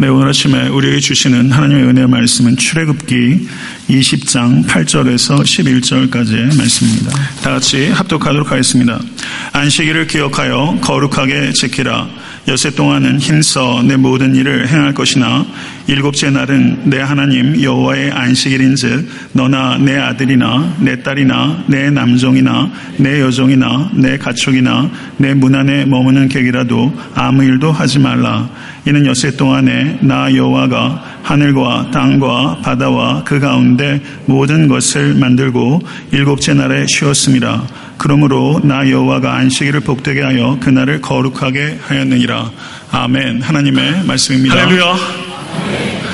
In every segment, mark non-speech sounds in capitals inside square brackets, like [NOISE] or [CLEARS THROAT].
네, 오늘 아침에 우리에게 주시는 하나님의 은혜의 말씀은 출애굽기 20장 8절에서 11절까지의 말씀입니다. 다 같이 합독하도록 하겠습니다. 안식일을 기억하여 거룩하게 지키라. 여세 동안은 힘써 내 모든 일을 행할 것이나 일곱째 날은 내 하나님 여호와의 안식일인즉 너나 내 아들이나 내 딸이나 내 남종이나 내 여종이나 내 가축이나 내 문 안에 머무는 객이라도 아무 일도 하지 말라. 이는 여세 동안에 나 여호와가 하늘과 땅과 바다와 그 가운데 모든 것을 만들고 일곱째 날에 쉬었습니다. 그러므로 나 여호와가 안식일을 복되게 하여 그날을 거룩하게 하였느니라. 아멘. 하나님의 말씀입니다. 할렐루야.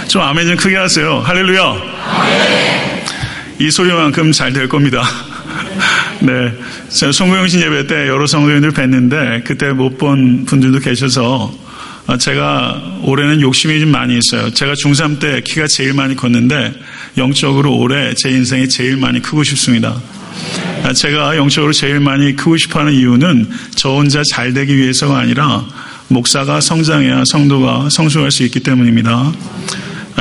좀 아멘 좀 크게 하세요. 할렐루야. 이 소리만큼 잘 될 겁니다. [LAUGHS] 네. 제가 송구영신 예배 때 여러 성도님들 뵀는데 그때 못 본 분들도 계셔서 제가 올해는 욕심이 좀 많이 있어요. 제가 중3 때 키가 제일 많이 컸는데 영적으로 올해 제 인생에 제일 많이 크고 싶습니다. 제가 영적으로 제일 많이 크고 싶어 하는 이유는 저 혼자 잘 되기 위해서가 아니라 목사가 성장해야 성도가 성숙할 수 있기 때문입니다.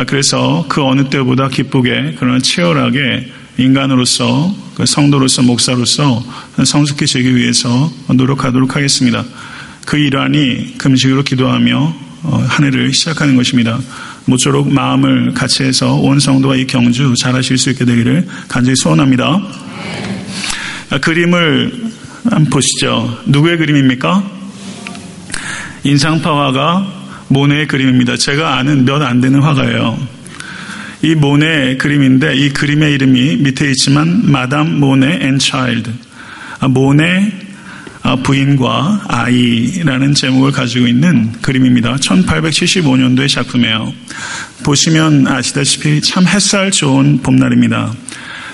그래서 그 어느 때보다 기쁘게 그러나 치열하게 인간으로서 그 성도로서 목사로서 성숙해지기 위해서 노력하도록 하겠습니다. 그 일환이 금식으로 기도하며 어, 한 해를 시작하는 것입니다. 모쪼록 마음을 같이 해서 온 성도가 이 경주 잘 하실 수 있게 되기를 간절히 소원합니다. 아, 그림을 한번 보시죠. 누구의 그림입니까? 인상파 화가 모네의 그림입니다. 제가 아는 몇 안 되는 화가예요. 이 모네 그림인데 이 그림의 이름이 밑에 있지만 Madame Monet and Child. 모네 부인과 아이라는 제목을 가지고 있는 그림입니다. 1875년도의 작품이에요. 보시면 아시다시피 참 햇살 좋은 봄날입니다.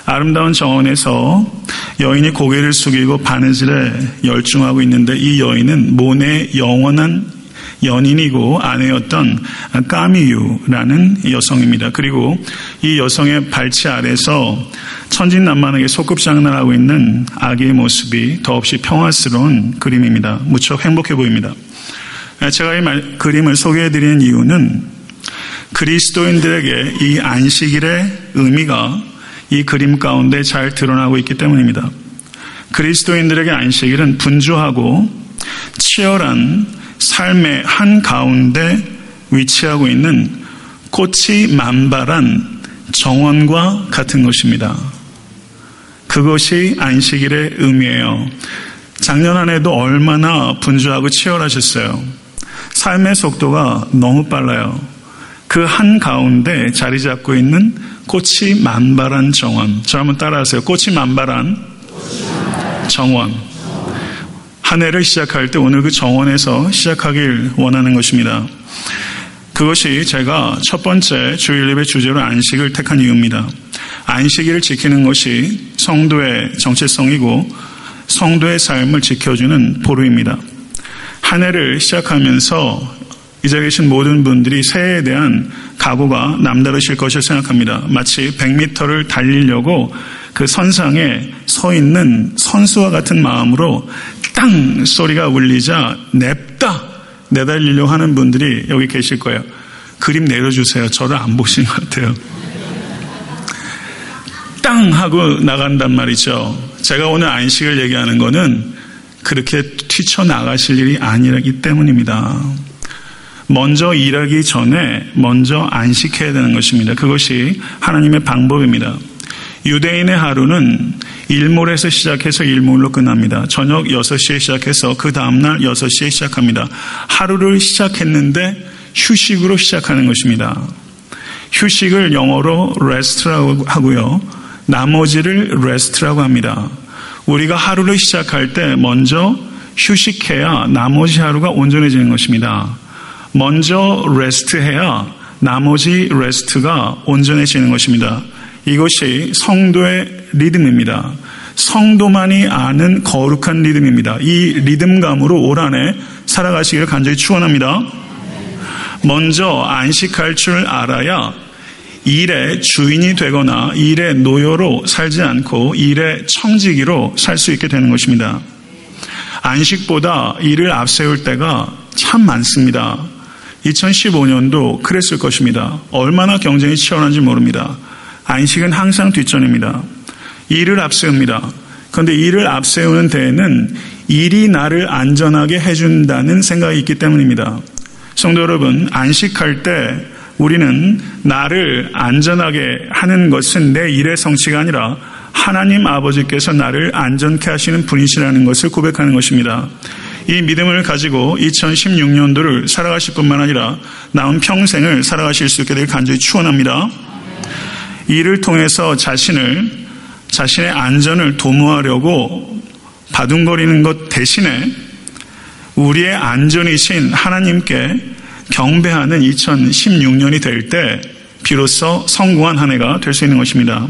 아름다운 정원에서 여인이 고개를 숙이고 바느질에 열중하고 있는데 이 여인은 모네의 영원한 연인이고 아내였던 까미유라는 여성입니다. 그리고 이 여성의 발치 아래서 천진난만하게 소꿉장난하고 있는 아기의 모습이 더없이 평화스러운 그림입니다. 무척 행복해 보입니다. 제가 이 말, 그림을 소개해 드리는 이유는 그리스도인들에게 이 안식일의 의미가 이 그림 가운데 잘 드러나고 있기 때문입니다. 그리스도인들에게 안식일은 분주하고 치열한 삶의 한 가운데 위치하고 있는 꽃이 만발한 정원과 같은 것입니다. 그것이 안식일의 의미예요. 작년 한 해도 얼마나 분주하고 치열하셨어요. 삶의 속도가 너무 빨라요. 그 한 가운데 자리 잡고 있는 꽃이 만발한 정원. 저 한번 따라하세요. 꽃이 만발한 정원. 한 해를 시작할 때 오늘 그 정원에서 시작하길 원하는 것입니다. 그것이 제가 첫 번째 주일 예배 주제로 안식을 택한 이유입니다. 안식일을 지키는 것이 성도의 정체성이고 성도의 삶을 지켜주는 보루입니다. 한 해를 시작하면서 이제 계신 모든 분들이 새해에 대한 각오가 남다르실 것을 생각합니다. 마치 100m를 달리려고 그 선상에 서 있는 선수와 같은 마음으로 땅 소리가 울리자 냅다 내달리려고 하는 분들이 여기 계실 거예요. 그림 내려주세요. 저를 안 보신 것 같아요. 땅 하고 나간단 말이죠. 제가 오늘 안식을 얘기하는 거는 그렇게 튀쳐나가실 일이 아니기 때문입니다. 먼저 일하기 전에 먼저 안식해야 되는 것입니다. 그것이 하나님의 방법입니다. 유대인의 하루는 일몰에서 시작해서 일몰로 끝납니다. 저녁 6시에 시작해서 그 다음날 6시에 시작합니다. 하루를 시작했는데 휴식으로 시작하는 것입니다. 휴식을 영어로 rest라고 하고요. 나머지를 rest라고 합니다. 우리가 하루를 시작할 때 먼저 휴식해야 나머지 하루가 온전해지는 것입니다. 먼저 레스트해야 나머지 rest가 온전해지는 것입니다. 이것이 성도의 리듬입니다. 성도만이 아는 거룩한 리듬입니다. 이 리듬감으로 올 한해 살아가시기를 간절히 축원합니다. 먼저 안식할 줄 알아야 일의 주인이 되거나 일의 노예로 살지 않고 일의 청지기로 살 수 있게 되는 것입니다. 안식보다 일을 앞세울 때가 참 많습니다. 2015년도 그랬을 것입니다. 얼마나 경쟁이 치열한지 모릅니다. 안식은 항상 뒷전입니다. 일을 앞세웁니다. 그런데 일을 앞세우는 데에는 일이 나를 안전하게 해준다는 생각이 있기 때문입니다. 성도 여러분, 안식할 때 우리는 나를 안전하게 하는 것은 내 일의 성취가 아니라 하나님 아버지께서 나를 안전케 하시는 분이시라는 것을 고백하는 것입니다. 이 믿음을 가지고 2016년도를 살아가실 뿐만 아니라 남은 평생을 살아가실 수 있게 될 간절히 축원합니다. 이를 통해서 자신을 자신의 안전을 도모하려고 바둥거리는 것 대신에 우리의 안전이신 하나님께 경배하는 2016년이 될 때 비로소 성공한 한 해가 될 수 있는 것입니다.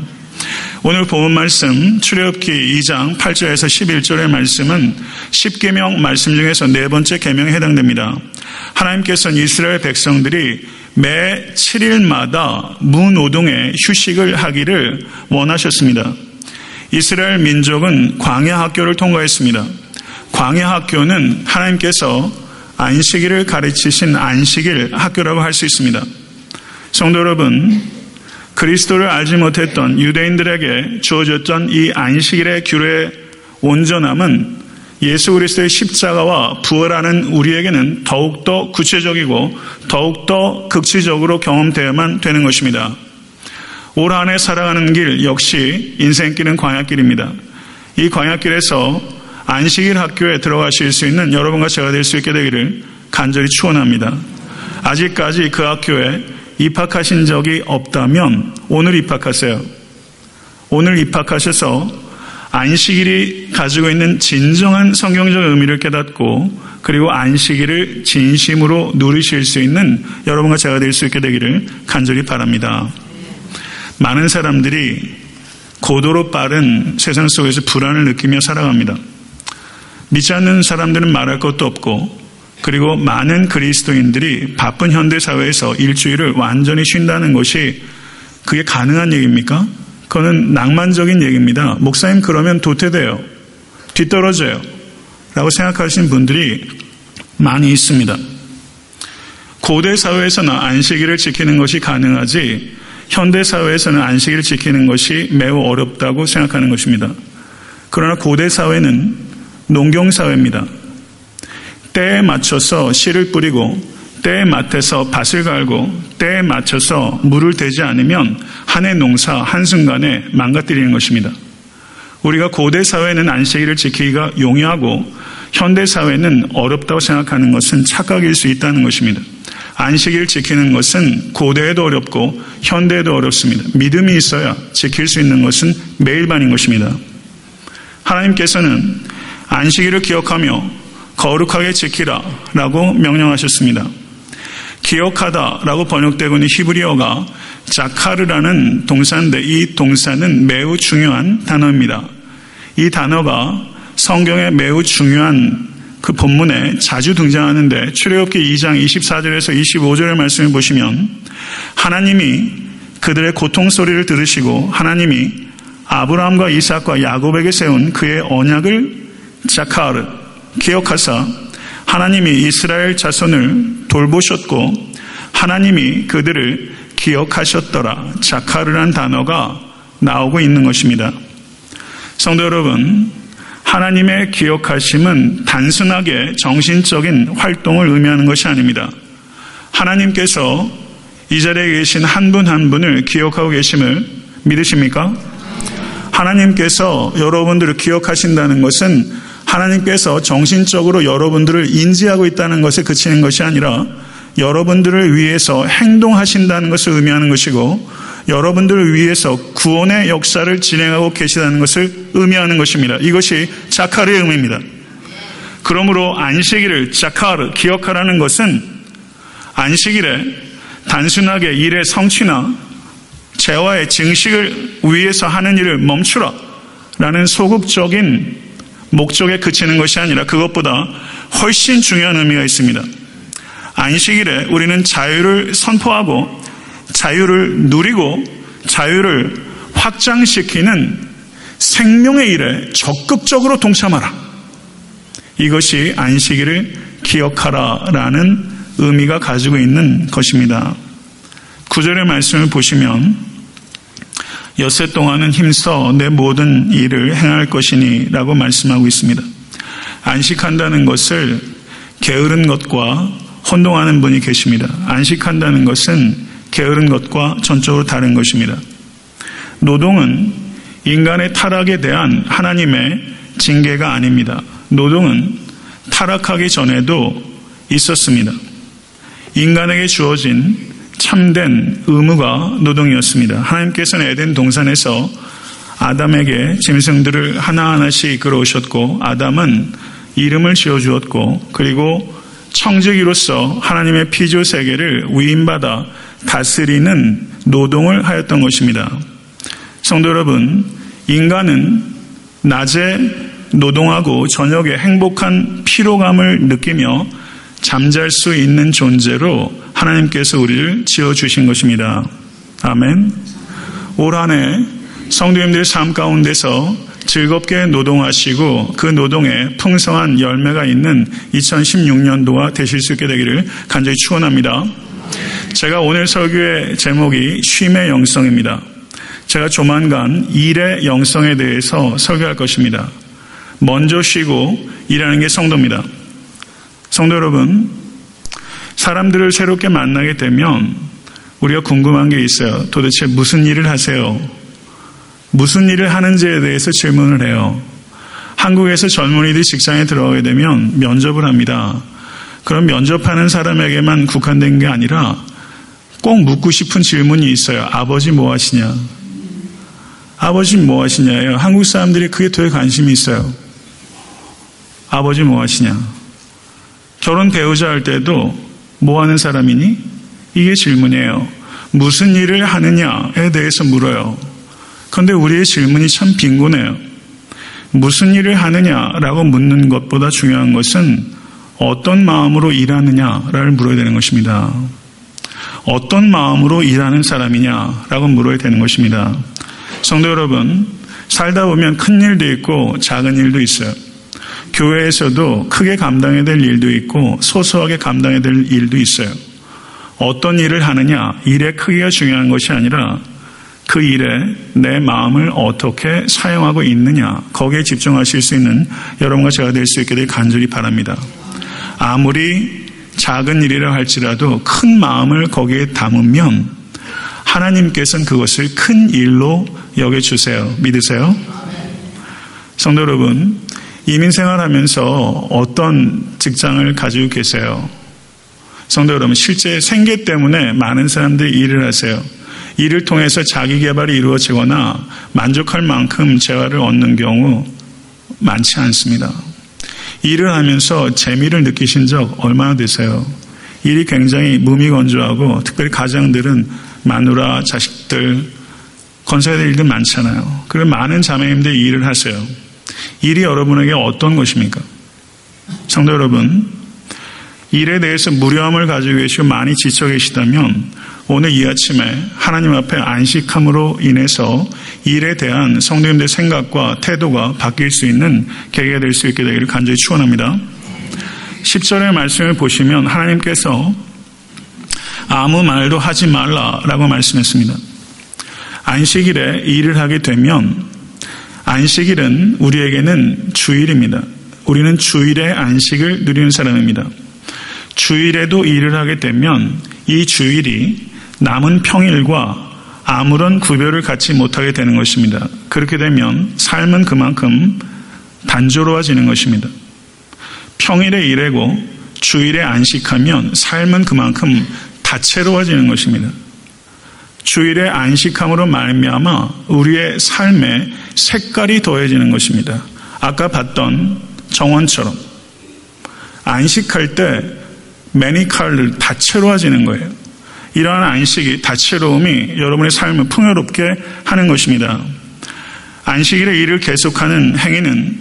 오늘 본 말씀 출애굽기 2장 8절에서 11절의 말씀은 10계명 말씀 중에서 네 번째 계명에 해당됩니다. 하나님께서는 이스라엘 백성들이 매 7일마다 무노동의 휴식을 하기를 원하셨습니다. 이스라엘 민족은 광야 학교를 통과했습니다. 광야 학교는 하나님께서 안식일을 가르치신 안식일 학교라고 할 수 있습니다. 성도 여러분, 그리스도를 알지 못했던 유대인들에게 주어졌던 이 안식일의 규례의 온전함은 예수 그리스도의 십자가와 부활하는 우리에게는 더욱더 구체적이고 더욱더 극치적으로 경험되어야만 되는 것입니다. 올 한해 살아가는 길 역시 인생길은 광야길입니다. 이 광야길에서 안식일 학교에 들어가실 수 있는 여러분과 제가 될 수 있게 되기를 간절히 축원합니다. 아직까지 그 학교에 입학하신 적이 없다면 오늘 입학하세요. 오늘 입학하셔서 안식일이 가지고 있는 진정한 성경적 의미를 깨닫고 그리고 안식일을 진심으로 누리실 수 있는 여러분과 제가 될 수 있게 되기를 간절히 바랍니다. 많은 사람들이 고도로 빠른 세상 속에서 불안을 느끼며 살아갑니다. 믿지 않는 사람들은 말할 것도 없고 그리고 많은 그리스도인들이 바쁜 현대 사회에서 일주일을 완전히 쉰다는 것이 그게 가능한 얘기입니까? 그거는 낭만적인 얘기입니다. 목사님 그러면 도태돼요. 뒤떨어져요. 라고 생각하시는 분들이 많이 있습니다. 고대 사회에서는 안식일을 지키는 것이 가능하지 현대 사회에서는 안식일을 지키는 것이 매우 어렵다고 생각하는 것입니다. 그러나 고대 사회는 농경 사회입니다. 때에 맞춰서 씨를 뿌리고 때에 맞춰서 밭을 갈고 때에 맞춰서 물을 대지 않으면 한 해 농사 한순간에 망가뜨리는 것입니다. 우리가 고대 사회는 안식일을 지키기가 용이하고 현대 사회는 어렵다고 생각하는 것은 착각일 수 있다는 것입니다. 안식일 지키는 것은 고대에도 어렵고 현대에도 어렵습니다. 믿음이 있어야 지킬 수 있는 것은 매일반인 것입니다. 하나님께서는 안식일을 기억하며 거룩하게 지키라 라고 명령하셨습니다. 기억하다 라고 번역되고 있는 히브리어가 자카르라는 동사인데 이 동사는 매우 중요한 단어입니다. 이 단어가 성경에 매우 중요한 그 본문에 자주 등장하는데 출애굽기 2장 24절에서 25절의 말씀을 보시면 하나님이 그들의 고통 소리를 들으시고 하나님이 아브라함과 이삭과 야곱에게 세운 그의 언약을 자카르 기억하사 하나님이 이스라엘 자손을 돌보셨고 하나님이 그들을 기억하셨더라. 자카르란 단어가 나오고 있는 것입니다. 성도 여러분, 하나님의 기억하심은 단순하게 정신적인 활동을 의미하는 것이 아닙니다. 하나님께서 이 자리에 계신 한 분한 한 분을 기억하고 계심을 믿으십니까? 하나님께서 여러분들을 기억하신다는 것은 하나님께서 정신적으로 여러분들을 인지하고 있다는 것에 그치는 것이 아니라 여러분들을 위해서 행동하신다는 것을 의미하는 것이고 여러분들을 위해서 구원의 역사를 진행하고 계시다는 것을 의미하는 것입니다. 이것이 자카르의 의미입니다. 그러므로 안식일을 자카르 기억하라는 것은 안식일에 단순하게 일의 성취나 재화의 증식을 위해서 하는 일을 멈추라 라는 소극적인 목적에 그치는 것이 아니라 그것보다 훨씬 중요한 의미가 있습니다. 안식일에 우리는 자유를 선포하고 자유를 누리고 자유를 확장시키는 생명의 일에 적극적으로 동참하라. 이것이 안식일을 기억하라라는 의미가 가지고 있는 것입니다. 구절의 말씀을 보시면 여세 동안은 힘써 내 모든 일을 행할 것이니 라고 말씀하고 있습니다. 안식한다는 것을 게으른 것과 혼동하는 분이 계십니다. 안식한다는 것은 게으른 것과 전적으로 다른 것입니다. 노동은 인간의 타락에 대한 하나님의 징계가 아닙니다. 노동은 타락하기 전에도 있었습니다. 인간에게 주어진 참된 의무가 노동이었습니다. 하나님께서는 에덴 동산에서 아담에게 짐승들을 하나하나씩 끌어오셨고 아담은 이름을 지어주었고 그리고 청지기로서 하나님의 피조 세계를 위임받아 다스리는 노동을 하였던 것입니다. 성도 여러분, 인간은 낮에 노동하고 저녁에 행복한 피로감을 느끼며 잠잘 수 있는 존재로 하나님께서 우리를 지어주신 것입니다. 아멘. 올 한 해 성도님들의 삶 가운데서 즐겁게 노동하시고 그 노동에 풍성한 열매가 있는 2016년도가 되실 수 있게 되기를 간절히 축원합니다. 제가 오늘 설교의 제목이 쉼의 영성입니다. 제가 조만간 일의 영성에 대해서 설교할 것입니다. 먼저 쉬고 일하는 게 성도입니다. 성도 여러분, 사람들을 새롭게 만나게 되면 우리가 궁금한 게 있어요. 도대체 무슨 일을 하세요? 무슨 일을 하는지에 대해서 질문을 해요. 한국에서 젊은이들이 직장에 들어가게 되면 면접을 합니다. 그럼 면접하는 사람에게만 국한된 게 아니라 꼭 묻고 싶은 질문이 있어요. 아버지 뭐 하시냐? 아버지 뭐 하시냐예요. 한국 사람들이 그게 되게 관심이 있어요. 아버지 뭐 하시냐? 결혼 배우자 할 때도 뭐 하는 사람이니? 이게 질문이에요. 무슨 일을 하느냐에 대해서 물어요. 그런데 우리의 질문이 참 빈곤해요. 무슨 일을 하느냐라고 묻는 것보다 중요한 것은 어떤 마음으로 일하느냐를 물어야 되는 것입니다. 어떤 마음으로 일하는 사람이냐라고 물어야 되는 것입니다. 성도 여러분, 살다 보면 큰 일도 있고 작은 일도 있어요. 교회에서도 크게 감당해야 될 일도 있고 소소하게 감당해야 될 일도 있어요. 어떤 일을 하느냐, 일의 크기가 중요한 것이 아니라 그 일에 내 마음을 어떻게 사용하고 있느냐, 거기에 집중하실 수 있는 여러분과 제가 될 수 있게 되 간절히 바랍니다. 아무리 작은 일이라 할지라도 큰 마음을 거기에 담으면 하나님께서는 그것을 큰 일로 여겨주세요. 믿으세요? 성도 여러분, 이민 생활하면서 어떤 직장을 가지고 계세요? 성도 여러분, 실제 생계 때문에 많은 사람들이 일을 하세요. 이를 통해서 자기 개발이 이루어지거나 만족할 만큼 재화를 얻는 경우 많지 않습니다. 일을 하면서 재미를 느끼신 적 얼마나 되세요? 일이 굉장히 무미건조하고 특별히 가장들은 마누라, 자식들, 건설해야 될 일들 많잖아요. 그리고 많은 자매님들이 일을 하세요. 일이 여러분에게 어떤 것입니까? 성도 여러분, 일에 대해서 무료함을 가지고 계시고 많이 지쳐 계시다면 오늘 이 아침에 하나님 앞에 안식함으로 인해서 일에 대한 성도님들의 생각과 태도가 바뀔 수 있는 계기가 될 수 있게 되기를 간절히 축원합니다. 10절의 말씀을 보시면 하나님께서 아무 말도 하지 말라라고 말씀했습니다. 안식일에 일을 하게 되면 안식일은 우리에게는 주일입니다. 우리는 주일에 안식을 누리는 사람입니다. 주일에도 일을 하게 되면 이 주일이 남은 평일과 아무런 구별을 갖지 못하게 되는 것입니다. 그렇게 되면 삶은 그만큼 단조로워지는 것입니다. 평일에 일하고 주일에 안식하면 삶은 그만큼 다채로워지는 것입니다. 주일에 안식함으로 말미암아 우리의 삶에 색깔이 더해지는 것입니다. 아까 봤던 정원처럼 안식할 때 매니칼을 다채로워지는 거예요. 이러한 안식이 다채로움이 여러분의 삶을 풍요롭게 하는 것입니다. 안식일에 일을 계속하는 행위는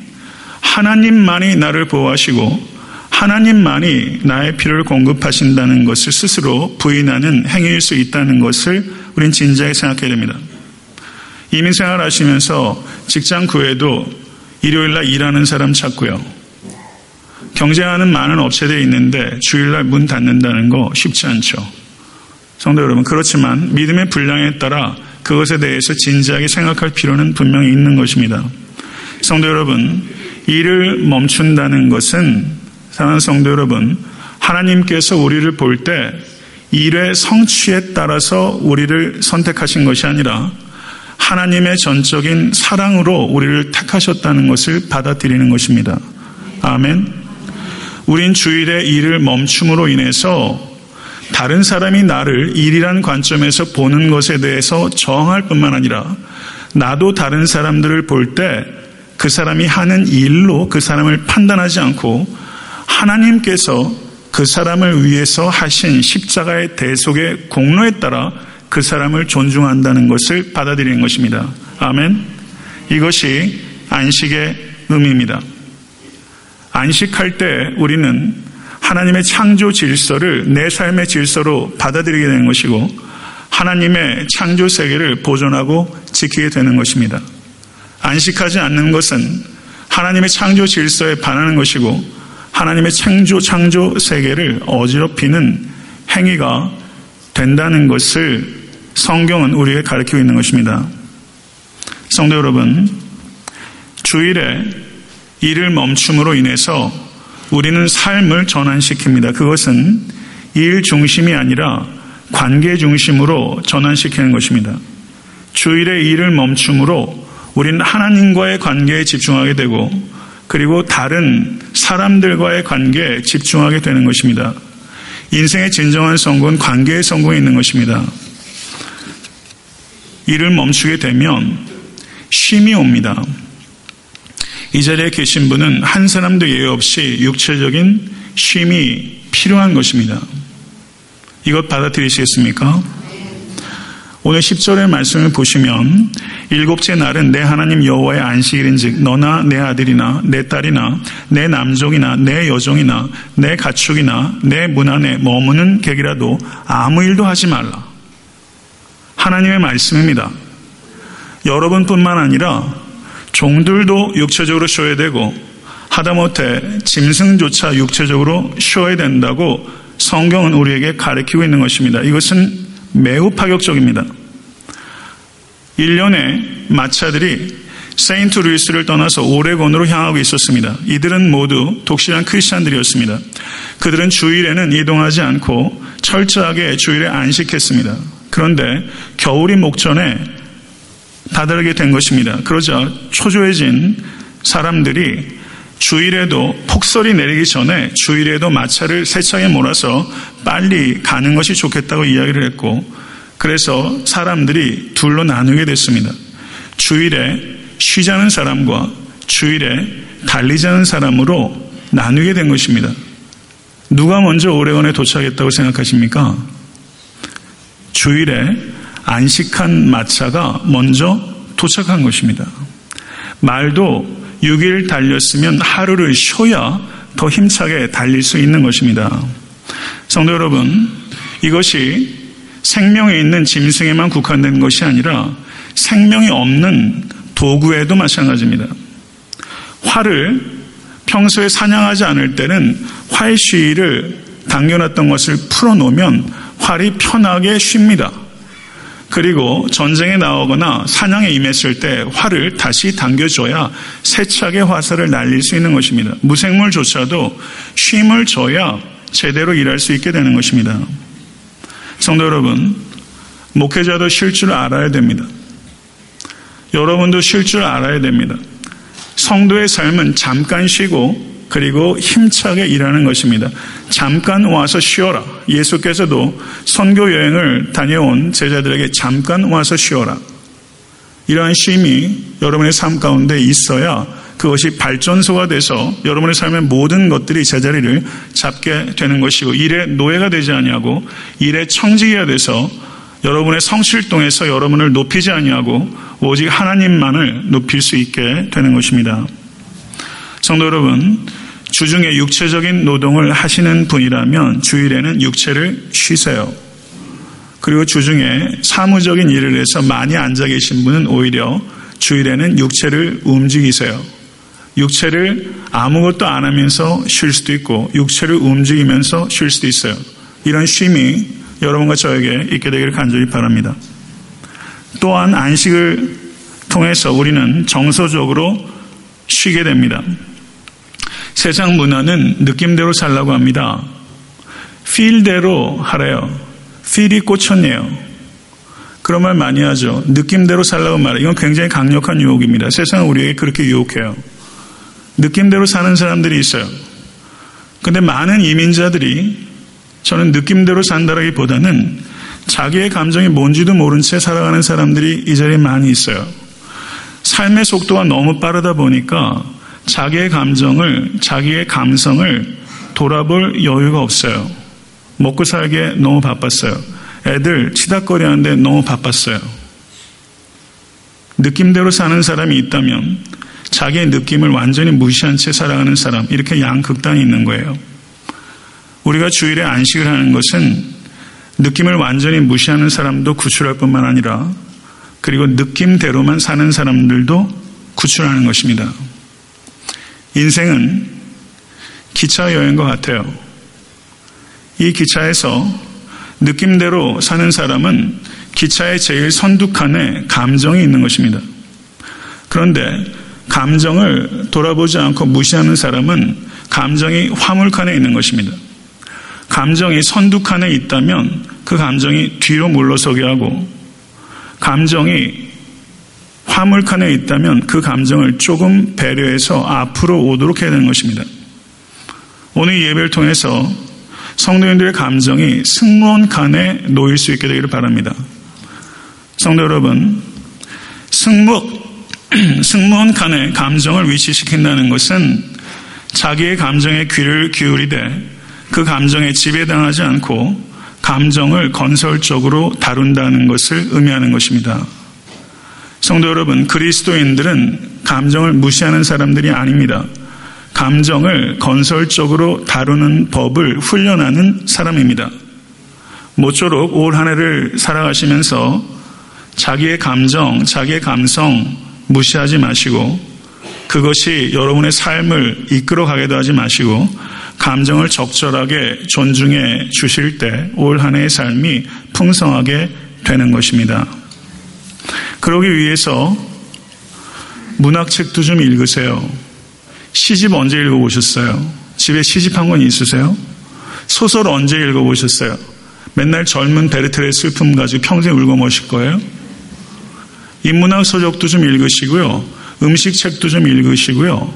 하나님만이 나를 보호하시고 하나님만이 나의 필요를 공급하신다는 것을 스스로 부인하는 행위일 수 있다는 것을 우린 진지하게 생각해야 됩니다. 이민 생활하시면서 직장 구해도 일요일 날 일하는 사람 찾고요. 경쟁하는 많은 업체들이 있는데 주일날 문 닫는다는 거 쉽지 않죠. 성도 여러분, 그렇지만 믿음의 분량에 따라 그것에 대해서 진지하게 생각할 필요는 분명히 있는 것입니다. 성도 여러분, 일을 멈춘다는 것은 사랑하는 성도 여러분, 하나님께서 우리를 볼 때 일의 성취에 따라서 우리를 선택하신 것이 아니라 하나님의 전적인 사랑으로 우리를 택하셨다는 것을 받아들이는 것입니다. 아멘. 우린 주일에 일을 멈춤으로 인해서 다른 사람이 나를 일이란 관점에서 보는 것에 대해서 저항할 뿐만 아니라 나도 다른 사람들을 볼 때 그 사람이 하는 일로 그 사람을 판단하지 않고 하나님께서 그 사람을 위해서 하신 십자가의 대속의 공로에 따라 그 사람을 존중한다는 것을 받아들이는 것입니다. 아멘. 이것이 안식의 의미입니다. 안식할 때 우리는 하나님의 창조 질서를 내 삶의 질서로 받아들이게 되는 것이고 하나님의 창조 세계를 보존하고 지키게 되는 것입니다. 안식하지 않는 것은 하나님의 창조 질서에 반하는 것이고 하나님의 창조 창조 세계를 어지럽히는 행위가 된다는 것을 성경은 우리에게 가르치고 있는 것입니다. 성도 여러분, 주일에 일을 멈춤으로 인해서 우리는 삶을 전환시킵니다. 그것은 일 중심이 아니라 관계 중심으로 전환시키는 것입니다. 주일에 일을 멈춤으로 우리는 하나님과의 관계에 집중하게 되고 그리고 다른 사람들과의 관계에 집중하게 되는 것입니다. 인생의 진정한 성공은 관계의 성공에 있는 것입니다. 일을 멈추게 되면 쉼이 옵니다. 이 자리에 계신 분은 한 사람도 예외 없이 육체적인 쉼이 필요한 것입니다. 이것 받아들이시겠습니까? 오늘 10절의 말씀을 보시면 일곱째 날은 내 하나님 여호와의 안식일인즉 너나 내 아들이나 내 딸이나 내 남종이나 내 여종이나 내 가축이나 내 문 안에 머무는 객이라도 아무 일도 하지 말라. 하나님의 말씀입니다. 여러분뿐만 아니라 종들도 육체적으로 쉬어야 되고 하다못해 짐승조차 육체적으로 쉬어야 된다고 성경은 우리에게 가르치고 있는 것입니다. 이것은 매우 파격적입니다. 1년에 마차들이 세인트 루이스를 떠나서 오레곤으로 향하고 있었습니다. 이들은 모두 독실한 크리스찬들이었습니다. 그들은 주일에는 이동하지 않고 철저하게 주일에 안식했습니다. 그런데 겨울이 목전에 다다르게 된 것입니다. 그러자 초조해진 사람들이 주일에도 폭설이 내리기 전에 주일에도 마차를 세차게 몰아서 빨리 가는 것이 좋겠다고 이야기를 했고 그래서 사람들이 둘로 나누게 됐습니다. 주일에 쉬자는 사람과 주일에 달리자는 사람으로 나누게 된 것입니다. 누가 먼저 오레곤에 도착했다고 생각하십니까? 주일에 안식한 마차가 먼저 도착한 것입니다. 말도 6일 달렸으면 하루를 쉬어야 더 힘차게 달릴 수 있는 것입니다. 성도 여러분, 이것이 생명에 있는 짐승에만 국한된 것이 아니라 생명이 없는 도구에도 마찬가지입니다. 활을 평소에 사냥하지 않을 때는 활쉬를 당겨놨던 것을 풀어놓으면 활이 편하게 쉽니다. 그리고 전쟁에 나오거나 사냥에 임했을 때 활을 다시 당겨줘야 세차게 화살을 날릴 수 있는 것입니다. 무생물조차도 쉼을 줘야 제대로 일할 수 있게 되는 것입니다. 성도 여러분, 목회자도 쉴 줄 알아야 됩니다. 여러분도 쉴 줄 알아야 됩니다. 성도의 삶은 잠깐 쉬고 그리고 힘차게 일하는 것입니다. 잠깐 와서 쉬어라. 예수께서도 선교 여행을 다녀온 제자들에게 잠깐 와서 쉬어라. 이러한 쉼이 여러분의 삶 가운데 있어야 그것이 발전소가 돼서 여러분의 삶의 모든 것들이 제자리를 잡게 되는 것이고 일의 노예가 되지 아니하고 일의 청지기가 돼서 여러분의 성실동에서 여러분을 높이지 아니하고 오직 하나님만을 높일 수 있게 되는 것입니다. 성도 여러분, 주중에 육체적인 노동을 하시는 분이라면 주일에는 육체를 쉬세요. 그리고 주중에 사무적인 일을 해서 많이 앉아 계신 분은 오히려 주일에는 육체를 움직이세요. 육체를 아무것도 안 하면서 쉴 수도 있고 육체를 움직이면서 쉴 수도 있어요. 이런 쉼이 여러분과 저에게 있게 되기를 간절히 바랍니다. 또한 안식을 통해서 우리는 정서적으로 쉬게 됩니다. 세상 문화는 느낌대로 살라고 합니다. 필대로 하래요. 필이 꽂혔네요. 그런 말 많이 하죠. 느낌대로 살라고 말해. 이건 굉장히 강력한 유혹입니다. 세상은 우리에게 그렇게 유혹해요. 느낌대로 사는 사람들이 있어요. 근데 많은 이민자들이 저는 느낌대로 산다라기보다는 자기의 감정이 뭔지도 모른 채 살아가는 사람들이 이 자리에 많이 있어요. 삶의 속도가 너무 빠르다 보니까 자기의 감정을, 자기의 감성을 돌아볼 여유가 없어요. 먹고 살기에 너무 바빴어요. 애들 치닥거리 하는데 너무 바빴어요. 느낌대로 사는 사람이 있다면 자기의 느낌을 완전히 무시한 채 살아가는 사람, 이렇게 양극단이 있는 거예요. 우리가 주일에 안식을 하는 것은 느낌을 완전히 무시하는 사람도 구출할 뿐만 아니라 그리고 느낌대로만 사는 사람들도 구출하는 것입니다. 인생은 기차 여행과 같아요. 이 기차에서 느낌대로 사는 사람은 기차의 제일 선두칸에 감정이 있는 것입니다. 그런데 감정을 돌아보지 않고 무시하는 사람은 감정이 화물칸에 있는 것입니다. 감정이 선두칸에 있다면 그 감정이 뒤로 물러서게 하고 감정이 화물칸에 있다면 그 감정을 조금 배려해서 앞으로 오도록 해야 되는 것입니다. 오늘 예배를 통해서 성도님들의 감정이 승무원 칸에 놓일 수 있게 되기를 바랍니다. 성도 여러분, 승무, [CLEARS THROAT] 승무원 칸에 감정을 위치시킨다는 것은 자기의 감정에 귀를 기울이되 그 감정에 지배당하지 않고 감정을 건설적으로 다룬다는 것을 의미하는 것입니다. 성도 여러분, 그리스도인들은 감정을 무시하는 사람들이 아닙니다. 감정을 건설적으로 다루는 법을 훈련하는 사람입니다. 모쪼록 올 한 해를 살아가시면서 자기의 감정, 자기의 감성 무시하지 마시고 그것이 여러분의 삶을 이끌어 가게도 하지 마시고 감정을 적절하게 존중해 주실 때 올 한 해의 삶이 풍성하게 되는 것입니다. 그러기 위해서 문학책도 좀 읽으세요. 시집 언제 읽어보셨어요? 집에 시집 한 권 있으세요? 소설 언제 읽어보셨어요? 맨날 젊은 베르트의 슬픔 가지고 평생 울고 머실 거예요? 인문학 서적도 좀 읽으시고요. 음식 책도 좀 읽으시고요.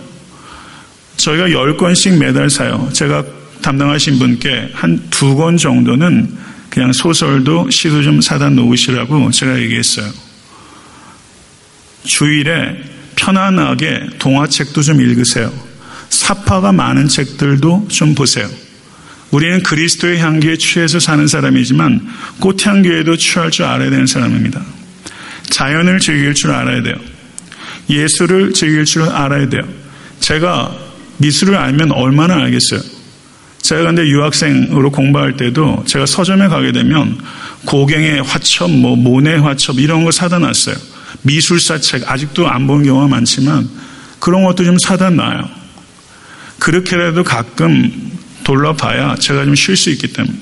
저희가 10권씩 매달 사요. 제가 담당하신 분께 한 두 권 정도는 그냥 소설도 시도 좀 사다 놓으시라고 제가 얘기했어요. 주일에 편안하게 동화책도 좀 읽으세요. 사파가 많은 책들도 좀 보세요. 우리는 그리스도의 향기에 취해서 사는 사람이지만 꽃향기에도 취할 줄 알아야 되는 사람입니다. 자연을 즐길 줄 알아야 돼요. 예술을 즐길 줄 알아야 돼요. 제가 미술을 알면 얼마나 알겠어요. 제가 근데 유학생으로 공부할 때도 제가 서점에 가게 되면 고갱의 화첩, 뭐 모네 화첩 이런 걸 사다 놨어요. 미술사 책 아직도 안 본 경우가 많지만 그런 것도 좀 사다 놔요. 그렇게라도 가끔 돌려봐야 제가 좀 쉴 수 있기 때문에.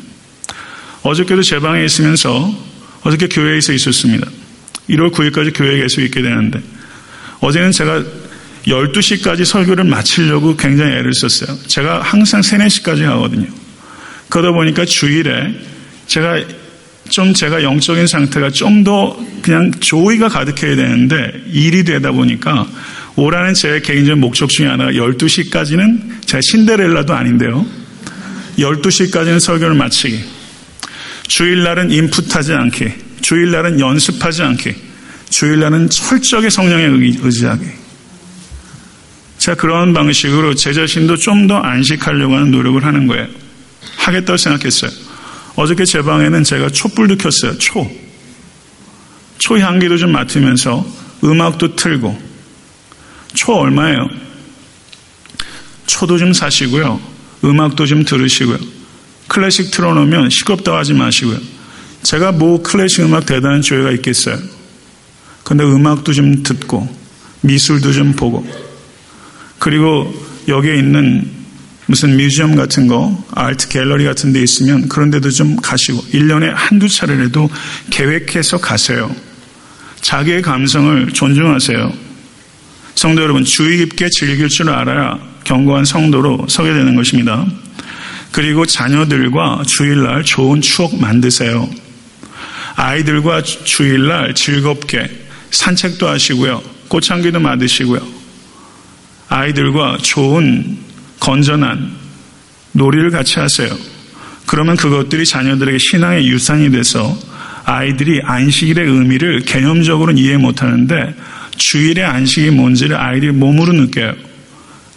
어저께도 제 방에 있으면서 어저께 교회에서 있었습니다. 1월 9일까지 교회에 계속 있게 되는데 어제는 제가 12시까지 설교를 마치려고 굉장히 애를 썼어요. 제가 항상 3, 4시까지 하거든요. 그러다 보니까 주일에 제가 좀 제가 영적인 상태가 좀 더 그냥 조의가 가득해야 되는데 일이 되다 보니까 오라는 제 개인적인 목적 중에 하나가 12시까지는 제가 신데렐라도 아닌데요. 12시까지는 설교를 마치기. 주일날은 인풋하지 않게. 주일날은 연습하지 않게. 주일날은 철저하게 성령에 의지하게. 제가 그런 방식으로 제 자신도 좀 더 안식하려고 하는 노력을 하는 거예요. 하겠다고 생각했어요. 어저께 제 방에는 제가 촛불도 켰어요. 초. 초 향기도 좀 맡으면서 음악도 틀고. 초 얼마예요? 초도 좀 사시고요. 음악도 좀 들으시고요. 클래식 틀어놓으면 시끄럽다고 하지 마시고요. 제가 뭐 클래식 음악 대단한 조회가 있겠어요. 근데 음악도 좀 듣고 미술도 좀 보고 그리고 여기에 있는 무슨 뮤지엄 같은 거, 아트 갤러리 같은 데 있으면 그런 데도 좀 가시고 1년에 한두 차례라도 계획해서 가세요. 자기의 감성을 존중하세요. 성도 여러분, 주의 깊게 즐길 줄 알아야 견고한 성도로 서게 되는 것입니다. 그리고 자녀들과 주일날 좋은 추억 만드세요. 아이들과 주일날 즐겁게 산책도 하시고요. 꽃향기도 맡으시고요. 아이들과 좋은 건전한 놀이를 같이 하세요. 그러면 그것들이 자녀들에게 신앙의 유산이 돼서 아이들이 안식일의 의미를 개념적으로는 이해 못하는데 주일의 안식이 뭔지를 아이들이 몸으로 느껴요.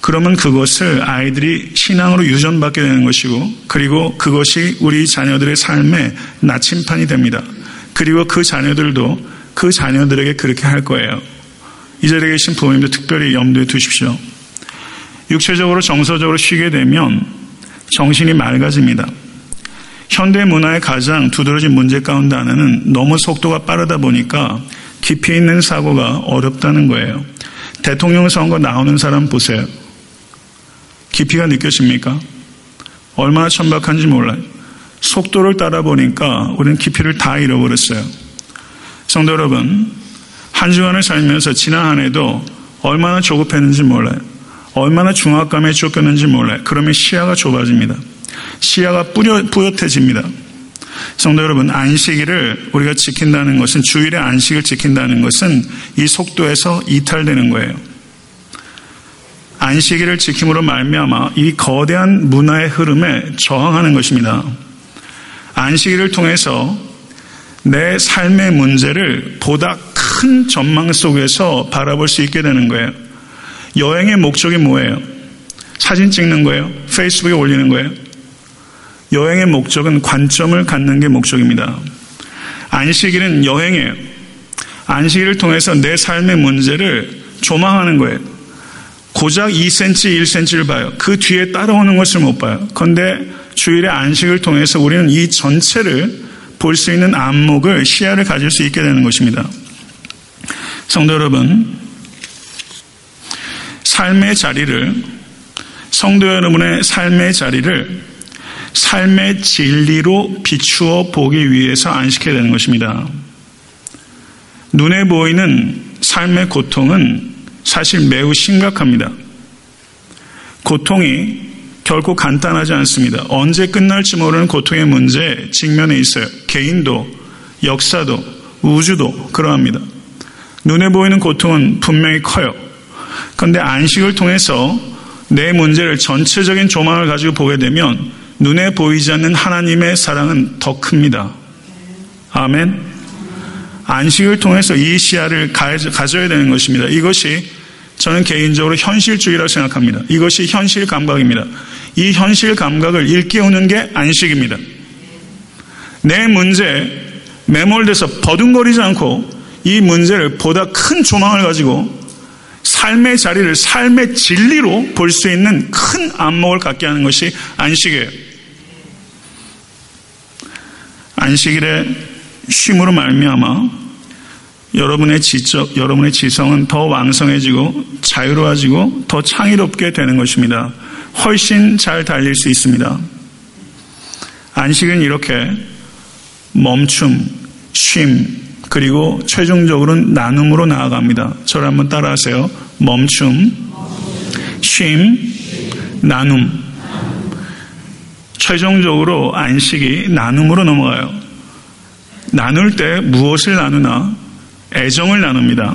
그러면 그것을 아이들이 신앙으로 유전받게 되는 것이고 그리고 그것이 우리 자녀들의 삶의 나침판이 됩니다. 그리고 그 자녀들도 그 자녀들에게 그렇게 할 거예요. 이 자리에 계신 부모님도 특별히 염두에 두십시오. 육체적으로 정서적으로 쉬게 되면 정신이 맑아집니다. 현대 문화의 가장 두드러진 문제 가운데 하나는 너무 속도가 빠르다 보니까 깊이 있는 사고가 어렵다는 거예요. 대통령 선거 나오는 사람 보세요. 깊이가 느껴집니까? 얼마나 천박한지 몰라요. 속도를 따라 보니까 우리는 깊이를 다 잃어버렸어요. 성도 여러분, 한 주간을 살면서 지난 한 해도 얼마나 조급했는지 몰라요. 얼마나 중압감에 쫓겼는지 몰라요. 그러면 시야가 좁아집니다. 시야가 뿌려, 뿌옇해집니다. 성도 여러분, 안식일을 우리가 지킨다는 것은 주일의 안식을 지킨다는 것은 이 속도에서 이탈되는 거예요. 안식일을 지킴으로 말미암아 이 거대한 문화의 흐름에 저항하는 것입니다. 안식일을 통해서 내 삶의 문제를 보다 큰 전망 속에서 바라볼 수 있게 되는 거예요. 여행의 목적이 뭐예요? 사진 찍는 거예요? 페이스북에 올리는 거예요? 여행의 목적은 관점을 갖는 게 목적입니다. 안식일은 여행이에요. 안식일을 통해서 내 삶의 문제를 조망하는 거예요. 고작 2cm, 1cm를 봐요. 그 뒤에 따라오는 것을 못 봐요. 그런데 주일의 안식을 통해서 우리는 이 전체를 볼 수 있는 안목을 시야를 가질 수 있게 되는 것입니다. 성도 여러분, 삶의 자리를 성도 여러분의 삶의 자리를 삶의 진리로 비추어 보기 위해서 안식해야 되는 것입니다. 눈에 보이는 삶의 고통은 사실 매우 심각합니다. 고통이 결코 간단하지 않습니다. 언제 끝날지 모르는 고통의 문제 직면에 있어요. 개인도, 역사도, 우주도 그러합니다. 눈에 보이는 고통은 분명히 커요. 그런데 안식을 통해서 내 문제를 전체적인 조망을 가지고 보게 되면 눈에 보이지 않는 하나님의 사랑은 더 큽니다. 아멘. 안식을 통해서 이 시야를 가져야 되는 것입니다. 이것이 저는 개인적으로 현실주의라고 생각합니다. 이것이 현실 감각입니다. 이 현실 감각을 일깨우는 게 안식입니다. 내 문제에 매몰돼서 버둥거리지 않고 이 문제를 보다 큰 조망을 가지고 삶의 자리를 삶의 진리로 볼 수 있는 큰 안목을 갖게 하는 것이 안식이에요. 안식일에 쉼으로 말미암아 여러분의 지적, 여러분의 지성은 더 왕성해지고 자유로워지고 더 창의롭게 되는 것입니다. 훨씬 잘 달릴 수 있습니다. 안식은 이렇게 멈춤, 쉼, 그리고 최종적으로는 나눔으로 나아갑니다. 저를 한번 따라하세요. 멈춤, 쉼, 나눔. 최종적으로 안식이 나눔으로 넘어가요. 나눌 때 무엇을 나누나? 애정을 나눕니다.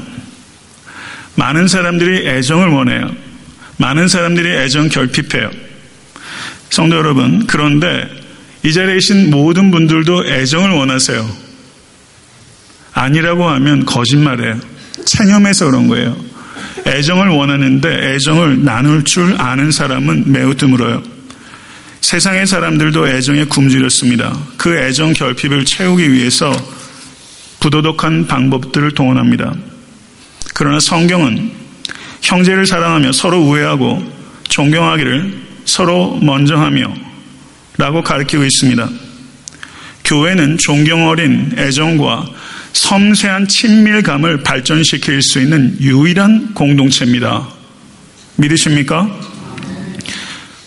많은 사람들이 애정을 원해요. 많은 사람들이 애정 결핍해요. 성도 여러분, 그런데 이 자리에 계신 모든 분들도 애정을 원하세요. 아니라고 하면 거짓말이에요. 체념해서 그런 거예요. 애정을 원하는데 애정을 나눌 줄 아는 사람은 매우 드물어요. 세상의 사람들도 애정에 굶주렸습니다. 그 애정 결핍을 채우기 위해서 부도덕한 방법들을 동원합니다. 그러나 성경은 형제를 사랑하며 서로 우애하고 존경하기를 서로 먼저 하며 라고 가르치고 있습니다. 교회는 존경 어린 애정과 섬세한 친밀감을 발전시킬 수 있는 유일한 공동체입니다. 믿으십니까?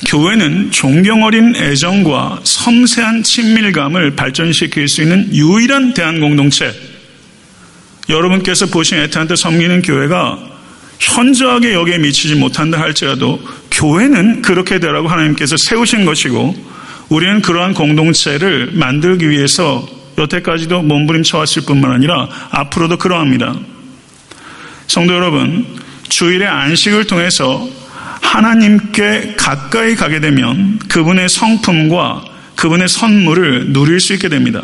교회는 존경 어린 애정과 섬세한 친밀감을 발전시킬 수 있는 유일한 대한 공동체. 여러분께서 보신 에탄한테 섬기는 교회가 현저하게 여기에 미치지 못한다 할지라도 교회는 그렇게 되라고 하나님께서 세우신 것이고 우리는 그러한 공동체를 만들기 위해서 여태까지도 몸부림쳐 왔을 뿐만 아니라 앞으로도 그러합니다. 성도 여러분, 주일의 안식을 통해서 하나님께 가까이 가게 되면 그분의 성품과 그분의 선물을 누릴 수 있게 됩니다.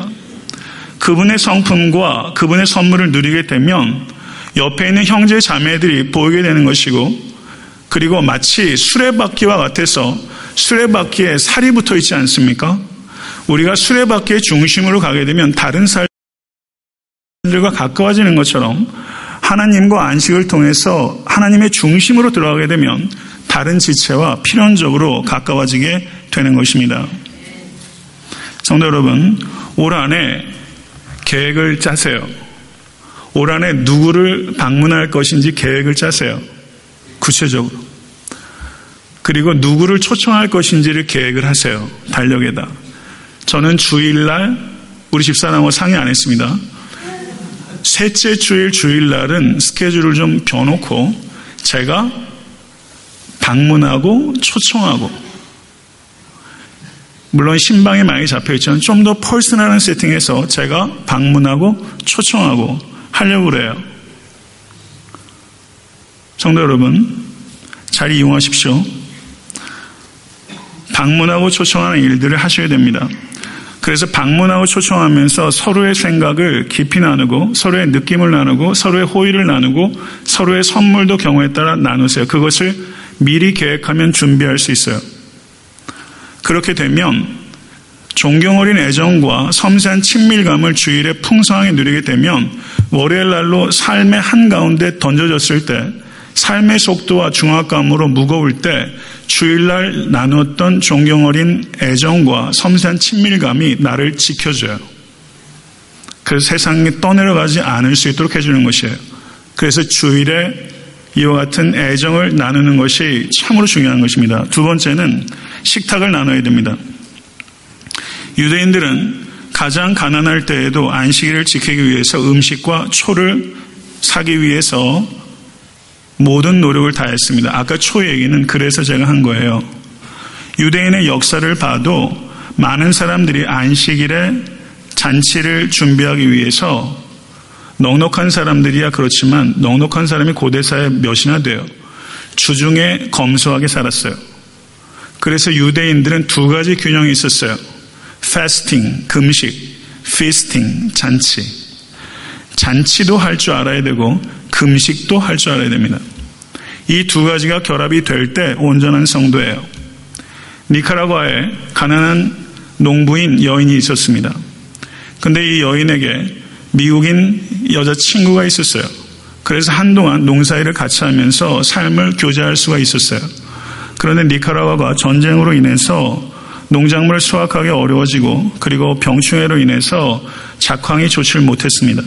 그분의 성품과 그분의 선물을 누리게 되면 옆에 있는 형제 자매들이 보이게 되는 것이고 그리고 마치 수레바퀴와 같아서 수레바퀴에 살이 붙어 있지 않습니까? 우리가 수레바퀴의 중심으로 가게 되면 다른 살들과 가까워지는 것처럼 하나님과 안식을 통해서 하나님의 중심으로 들어가게 되면 다른 지체와 필연적으로 가까워지게 되는 것입니다. 성도 여러분, 올 한해 계획을 짜세요. 올 한해 누구를 방문할 것인지 계획을 짜세요. 구체적으로. 그리고 누구를 초청할 것인지를 계획을 하세요. 달력에다. 저는 주일날 우리 집사람하고 상의 안 했습니다. 셋째 주일 주일날은 스케줄을 좀 겨놓고 제가 방문하고 초청하고 물론 신방에 많이 잡혀 있지만 좀더 퍼스널한 세팅에서 제가 방문하고 초청하고 하려고 그래요. 성도 여러분 잘 이용하십시오. 방문하고 초청하는 일들을 하셔야 됩니다. 그래서 방문하고 초청하면서 서로의 생각을 깊이 나누고 서로의 느낌을 나누고 서로의 호의를 나누고 서로의 선물도 경우에 따라 나누세요. 그것을 미리 계획하면 준비할 수 있어요. 그렇게 되면 존경 어린 애정과 섬세한 친밀감을 주일에 풍성하게 누리게 되면 월요일 날로 삶의 한가운데 던져졌을 때 삶의 속도와 중압감으로 무거울 때 주일날 나눴던 존경 어린 애정과 섬세한 친밀감이 나를 지켜줘요. 그래서 세상에 떠내려가지 않을 수 있도록 해주는 것이에요. 그래서 주일에 이와 같은 애정을 나누는 것이 참으로 중요한 것입니다. 두 번째는 식탁을 나눠야 됩니다. 유대인들은 가장 가난할 때에도 안식일을 지키기 위해서 음식과 초를 사기 위해서 모든 노력을 다했습니다. 아까 초 얘기는 그래서 제가 한 거예요. 유대인의 역사를 봐도 많은 사람들이 안식일에 잔치를 준비하기 위해서 넉넉한 사람들이야 그렇지만 넉넉한 사람이 고대사에 몇이나 돼요. 주중에 검소하게 살았어요. 그래서 유대인들은 두 가지 균형이 있었어요. fasting, 금식, feasting, 잔치. 잔치도 할 줄 알아야 되고 금식도 할 줄 알아야 됩니다. 이 두 가지가 결합이 될 때 온전한 성도예요. 니카라과에 가난한 농부인 여인이 있었습니다. 근데 이 여인에게 미국인 여자친구가 있었어요. 그래서 한동안 농사일을 같이 하면서 삶을 교제할 수가 있었어요. 그런데 니카라과가 전쟁으로 인해서 농작물을 수확하기 어려워지고 그리고 병충해로 인해서 작황이 좋지를 못했습니다.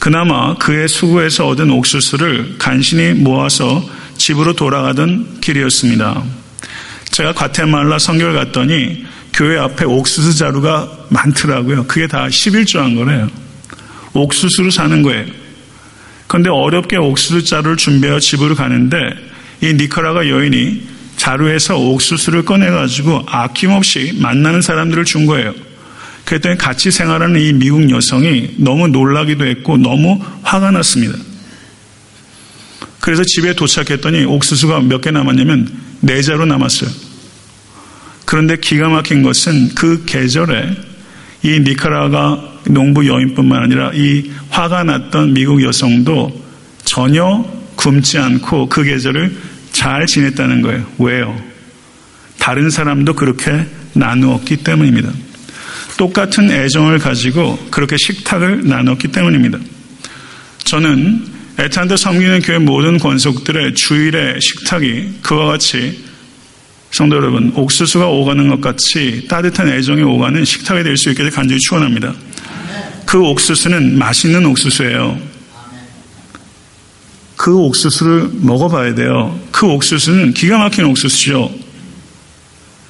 그나마 그의 수고에서 얻은 옥수수를 간신히 모아서 집으로 돌아가던 길이었습니다. 제가 과테말라 성교를 갔더니 교회 앞에 옥수수 자루가 많더라고요. 그게 다 11조한 거래요. 옥수수를 사는 거예요. 그런데 어렵게 옥수수 자루를 준비하여 집으로 가는데 이 니카라가 여인이 자루에서 옥수수를 꺼내가지고 아낌없이 만나는 사람들을 준 거예요. 그랬더니 같이 생활하는 이 미국 여성이 너무 놀라기도 했고 너무 화가 났습니다. 그래서 집에 도착했더니 옥수수가 몇 개 남았냐면 네 자루 남았어요. 그런데 기가 막힌 것은 그 계절에 이 니카라가 농부 여인뿐만 아니라 이 화가 났던 미국 여성도 전혀 굶지 않고 그 계절을 잘 지냈다는 거예요. 왜요? 다른 사람도 그렇게 나누었기 때문입니다. 똑같은 애정을 가지고 그렇게 식탁을 나눴기 때문입니다. 저는 에탄드 섬기는 교회 모든 권속들의 주일의 식탁이 그와 같이 성도 여러분, 옥수수가 오가는 것 같이 따뜻한 애정이 오가는 식탁이 될 수 있게 간절히 축원합니다. 그 옥수수는 맛있는 옥수수예요. 그 옥수수를 먹어봐야 돼요. 그 옥수수는 기가 막힌 옥수수죠.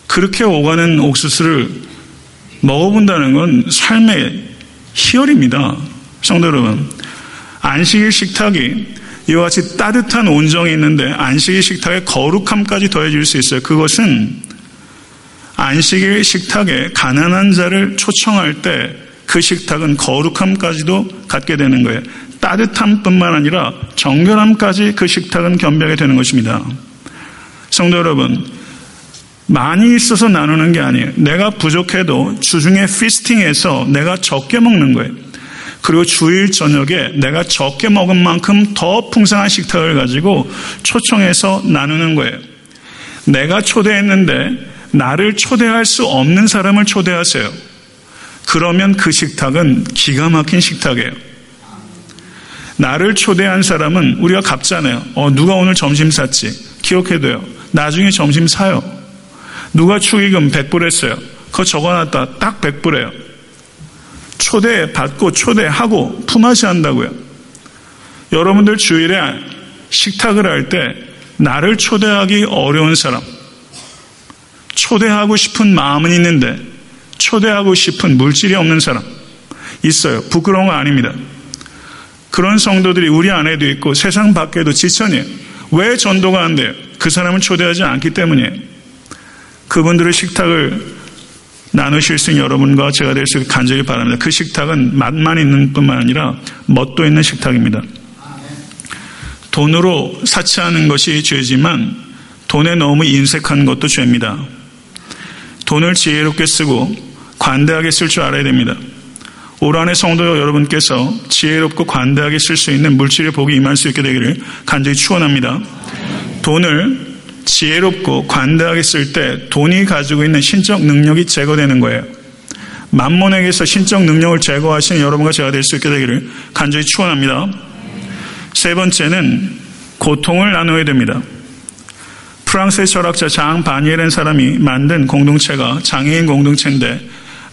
그렇게 오가는 옥수수를 먹어본다는 건 삶의 희열입니다. 성도 여러분, 안식일 식탁이 이와 같이 따뜻한 온정이 있는데 안식일 식탁에 거룩함까지 더해질 수 있어요. 그것은 안식일 식탁에 가난한 자를 초청할 때 그 식탁은 거룩함까지도 갖게 되는 거예요. 따뜻함뿐만 아니라 정결함까지 그 식탁은 겸비하게 되는 것입니다. 성도 여러분, 많이 있어서 나누는 게 아니에요. 내가 부족해도 주중에 피스팅해서 내가 적게 먹는 거예요. 그리고 주일 저녁에 내가 적게 먹은 만큼 더 풍성한 식탁을 가지고 초청해서 나누는 거예요. 내가 초대했는데 나를 초대할 수 없는 사람을 초대하세요. 그러면 그 식탁은 기가 막힌 식탁이에요. 나를 초대한 사람은 우리가 갚잖아요. 어, 누가 오늘 점심 샀지? 기억해둬요. 나중에 점심 사요. 누가 축의금 100불 했어요. 그거 적어놨다. 딱 100불이에요. 초대 받고 초대하고 품앗이 한다고요. 여러분들 주일에 식탁을 할 때 나를 초대하기 어려운 사람, 초대하고 싶은 마음은 있는데 초대하고 싶은 물질이 없는 사람 있어요. 부끄러운 거 아닙니다. 그런 성도들이 우리 안에도 있고 세상 밖에도 지천이에요. 왜 전도가 안 돼요? 그 사람을 초대하지 않기 때문이에요. 그분들의 식탁을 나누실 수 있는 여러분과 제가 될 수 있게 간절히 바랍니다. 그 식탁은 맛만 있는 뿐만 아니라 멋도 있는 식탁입니다. 돈으로 사치하는 것이 죄지만 돈에 너무 인색한 것도 죄입니다. 돈을 지혜롭게 쓰고 관대하게 쓸 줄 알아야 됩니다. 올 한해 성도 여러분께서 지혜롭고 관대하게 쓸 수 있는 물질의 복이 임할 수 있게 되기를 간절히 축원합니다. 돈을 지혜롭고 관대하게 쓸 때 돈이 가지고 있는 신적 능력이 제거되는 거예요. 만몬에게서 신적 능력을 제거하시는 여러분과 제가 될 수 있게 되기를 간절히 축원합니다. 세 번째는 고통을 나누어야 됩니다. 프랑스의 철학자 장 바니엘은 사람이 만든 공동체가 장애인 공동체인데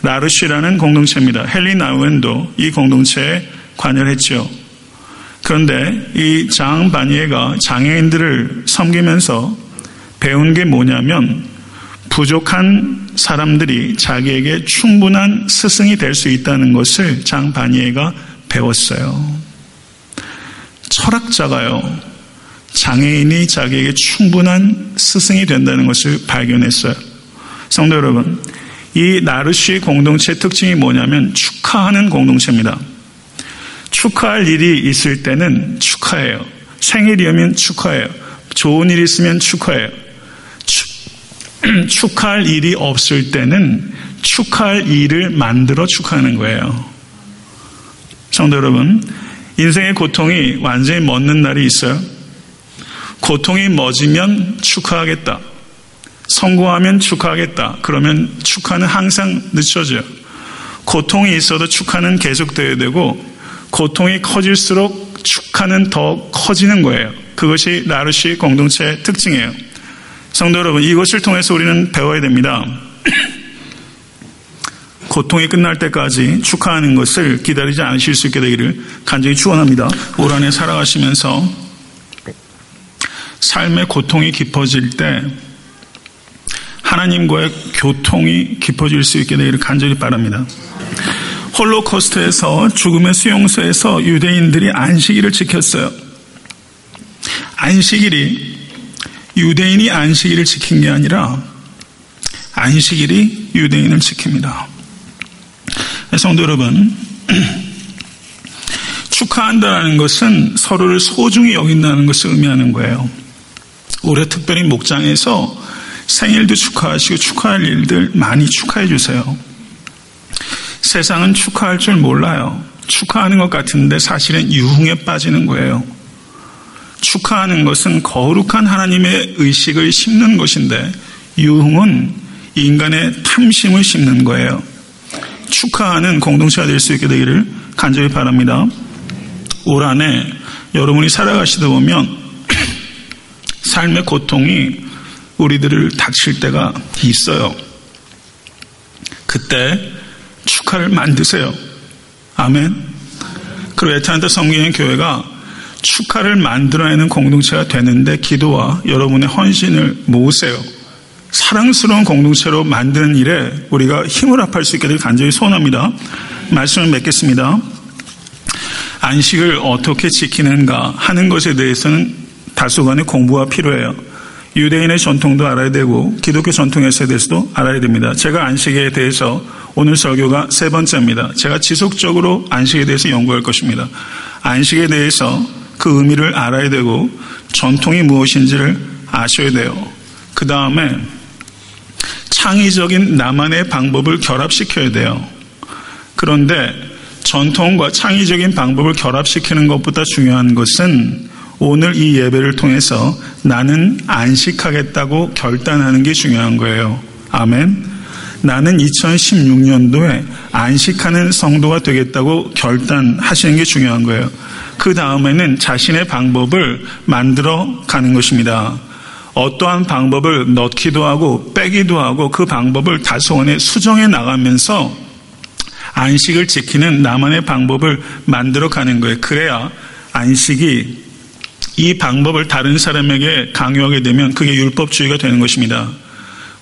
라르쉬라는 공동체입니다. 헨리 나우엔도 이 공동체에 관여했죠. 그런데 이 장 바니에가 장애인들을 섬기면서 배운 게 뭐냐면 부족한 사람들이 자기에게 충분한 스승이 될 수 있다는 것을 장 바니에가 배웠어요. 철학자가요. 장애인이 자기에게 충분한 스승이 된다는 것을 발견했어요. 성도 여러분, 이 나르시 공동체 특징이 뭐냐면 축하하는 공동체입니다. 축하할 일이 있을 때는 축하해요. 생일이면 축하해요. 좋은 일 있으면 축하해요. [CLEARS THROAT] 축하할 일이 없을 때는 축하할 일을 만들어 축하하는 거예요. 성도 여러분, 인생의 고통이 완전히 멎는 날이 있어요. 고통이 멎으면 축하하겠다. 성공하면 축하하겠다. 그러면 축하는 항상 늦춰져요. 고통이 있어도 축하는 계속돼야 되고 고통이 커질수록 축하는 더 커지는 거예요. 그것이 나르시 공동체의 특징이에요. 성도 여러분, 이것을 통해서 우리는 배워야 됩니다. [CLEARS THROAT] 고통이 끝날 때까지 축하하는 것을 기다리지 않으실 수 있게 되기를 간절히 축원합니다. 올 한해 살아가시면서 삶의 고통이 깊어질 때 하나님과의 교통이 깊어질 수 있게 되기를 간절히 바랍니다. 홀로코스트에서 죽음의 수용소에서 유대인들이 안식일을 지켰어요. 안식일이 유대인이 안식일을 지킨 게 아니라 안식일이 유대인을 지킵니다. 성도 여러분, [CLEARS THROAT] 축하한다는 것은 서로를 소중히 여긴다는 것을 의미하는 거예요. 올해 특별히 목장에서 생일도 축하하시고 축하할 일들 많이 축하해 주세요. 세상은 축하할 줄 몰라요. 축하하는 것 같은데 사실은 유흥에 빠지는 거예요. 축하하는 것은 거룩한 하나님의 의식을 심는 것인데 유흥은 인간의 탐심을 심는 거예요. 축하하는 공동체가 될 수 있게 되기를 간절히 바랍니다. 올 한해 여러분이 살아가시다 보면 [CLEARS THROAT] 삶의 고통이 우리들을 닥칠 때가 있어요. 그때 축하를 만드세요. 아멘. 그리고 에타한테 성경의 교회가 축하를 만들어내는 공동체가 되는데 기도와 여러분의 헌신을 모으세요. 사랑스러운 공동체로 만드는 일에 우리가 힘을 합할 수 있게 될 간절히 소원합니다. 말씀을 맺겠습니다. 안식을 어떻게 지키는가 하는 것에 대해서는 다소간의 공부가 필요해요. 유대인의 전통도 알아야 되고 기독교 전통에 대해서도 알아야 됩니다. 제가 안식에 대해서 오늘 설교가 세 번째입니다. 제가 지속적으로 안식에 대해서 연구할 것입니다. 안식에 대해서 그 의미를 알아야 되고 전통이 무엇인지를 아셔야 돼요. 그 다음에 창의적인 나만의 방법을 결합시켜야 돼요. 그런데 전통과 창의적인 방법을 결합시키는 것보다 중요한 것은 오늘 이 예배를 통해서 나는 안식하겠다고 결단하는 게 중요한 거예요. 아멘. 나는 2016년도에 안식하는 성도가 되겠다고 결단하시는 게 중요한 거예요. 그 다음에는 자신의 방법을 만들어 가는 것입니다. 어떠한 방법을 넣기도 하고 빼기도 하고 그 방법을 다소원에 수정해 나가면서 안식을 지키는 나만의 방법을 만들어 가는 거예요. 그래야 안식이 이 방법을 다른 사람에게 강요하게 되면 그게 율법주의가 되는 것입니다.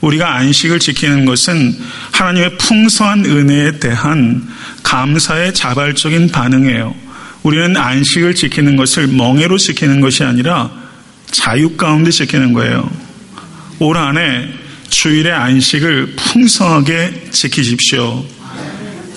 우리가 안식을 지키는 것은 하나님의 풍성한 은혜에 대한 감사의 자발적인 반응이에요. 우리는 안식을 지키는 것을 멍해로 지키는 것이 아니라 자유 가운데 지키는 거예요. 올 한해 주일의 안식을 풍성하게 지키십시오.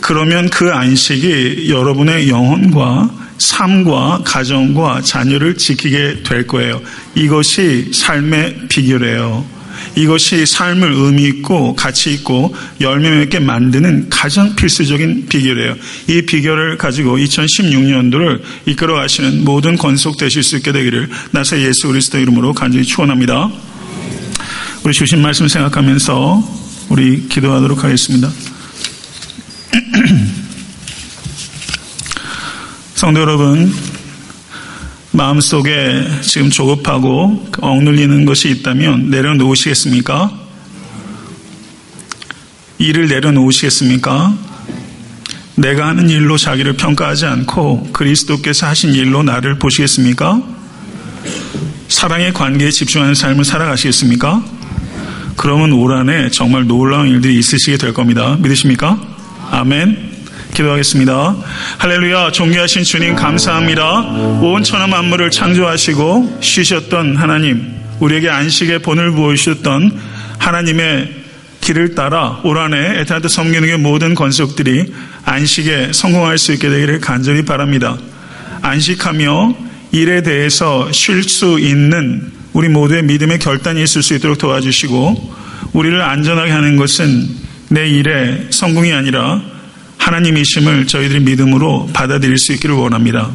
그러면 그 안식이 여러분의 영혼과 삶과 가정과 자녀를 지키게 될 거예요. 이것이 삶의 비결이에요. 이것이 삶을 의미 있고 가치 있고 열매 맺게 만드는 가장 필수적인 비결이에요. 이 비결을 가지고 2016년도를 이끌어 가시는 모든 건속 되실 수 있게 되기를 나사 예수 그리스도 이름으로 간절히 축원합니다. 우리 주신 말씀 생각하면서 우리 기도하도록 하겠습니다. [CLEARS THROAT] 성도 여러분, 마음속에 지금 조급하고 억눌리는 것이 있다면 내려놓으시겠습니까? 일을 내려놓으시겠습니까? 내가 하는 일로 자기를 평가하지 않고 그리스도께서 하신 일로 나를 보시겠습니까? 사랑의 관계에 집중하는 삶을 살아가시겠습니까? 그러면 올 한해 정말 놀라운 일들이 있으시게 될 겁니다. 믿으십니까? 아멘. 기도하겠습니다. 할렐루야, 존귀하신 주님 감사합니다. 온 천하 만물을 창조하시고 쉬셨던 하나님, 우리에게 안식의 본을 부어주셨던 하나님의 길을 따라 올 한해 에타드 섬기는 모든 건석들이 안식에 성공할 수 있게 되기를 간절히 바랍니다. 안식하며 일에 대해서 쉴 수 있는 우리 모두의 믿음의 결단이 있을 수 있도록 도와주시고 우리를 안전하게 하는 것은 내 일의 성공이 아니라 하나님이심을 저희들이 믿음으로 받아들일 수 있기를 원합니다.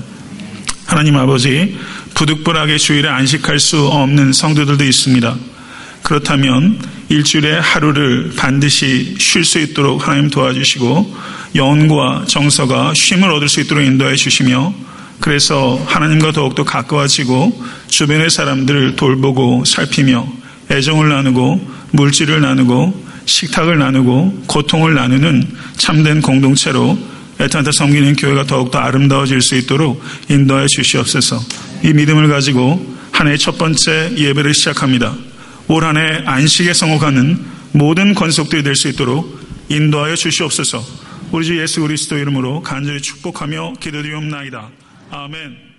하나님 아버지, 부득불하게 주일에 안식할 수 없는 성도들도 있습니다. 그렇다면 일주일에 하루를 반드시 쉴 수 있도록 하나님 도와주시고 영혼과 정서가 쉼을 얻을 수 있도록 인도해 주시며 그래서 하나님과 더욱더 가까워지고 주변의 사람들을 돌보고 살피며 애정을 나누고 물질을 나누고 식탁을 나누고 고통을 나누는 참된 공동체로 애타한테 섬기는 교회가 더욱더 아름다워질 수 있도록 인도해 주시옵소서. 이 믿음을 가지고 한 해의 첫 번째 예배를 시작합니다. 올 한 해 안식에 성공하는 모든 건속들이 될 수 있도록 인도하여 주시옵소서. 우리 주 예수 그리스도 이름으로 간절히 축복하며 기도드리옵나이다. 아멘.